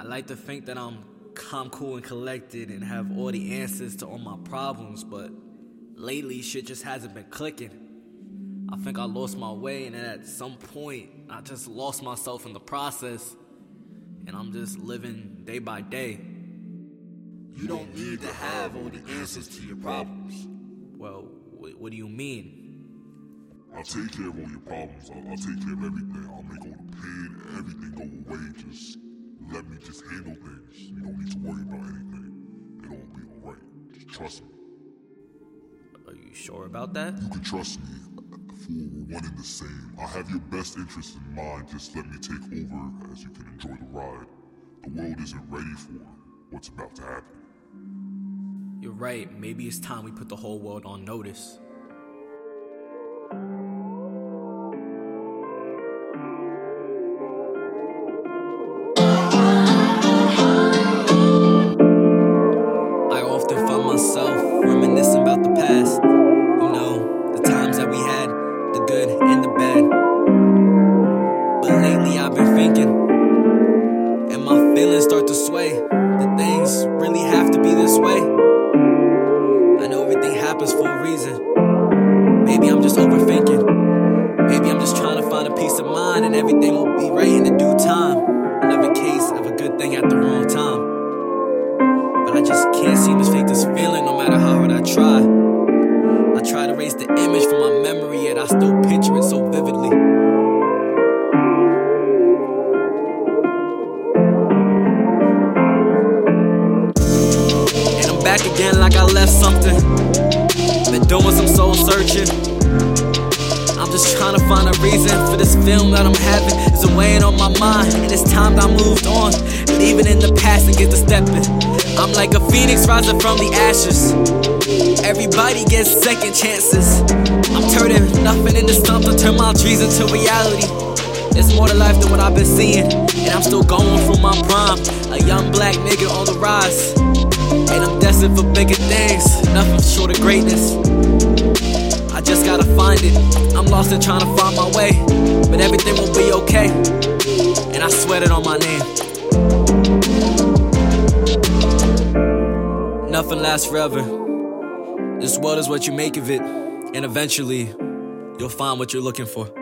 I like to think that I'm calm, cool, and collected and have all the answers to all my problems, but lately shit just hasn't been clicking. I think I lost my way, and at some point, I just lost myself in the process, and I'm just living day by day. You don't need to have all the answers to your problems. Well, what do you mean? I'll take care of all your problems. I'll, I'll take care of everything. I'll make all the pain, everything go let me just handle things. You don't need to worry about anything. It'll all be alright. Just trust me. Are you sure about that? You can trust me. For we're one and the same. I have your best interests in mind. Just let me take over as you can enjoy the ride. The world isn't ready for what's about to happen. You're right. Maybe it's time we put the whole world on notice. Good and the bad. But lately I've been thinking, and my feelings start to sway. That things really have to be this way. I know everything happens for a reason. Maybe I'm just overthinking. Maybe I'm just trying to find a peace of mind and everything will be right in the due time. Another case of a good thing at the wrong time. But I just can't seem to fake this feeling no matter how hard I try. Try to erase the image from my memory, yet I still picture it so vividly. And I'm back again like I left something. Been doing some soul searching. I'm just trying to find a reason for this film that I'm having is weighing on my mind, and it's time that I moved on, leaving in the past and get to stepping. I'm like a phoenix rising from the ashes. Everybody gets second chances. I'm turning nothing into something, turn my dreams into reality. It's more to life than what I've been seeing, and I'm still going through my prime. A young black nigga on the rise, and I'm destined for bigger things, nothing short of greatness. I just gotta find it. I'm lost and trying to find my way, but everything will be okay. And I sweat it on my name. Nothing lasts forever. This world is what you make of it, and eventually, you'll find what you're looking for.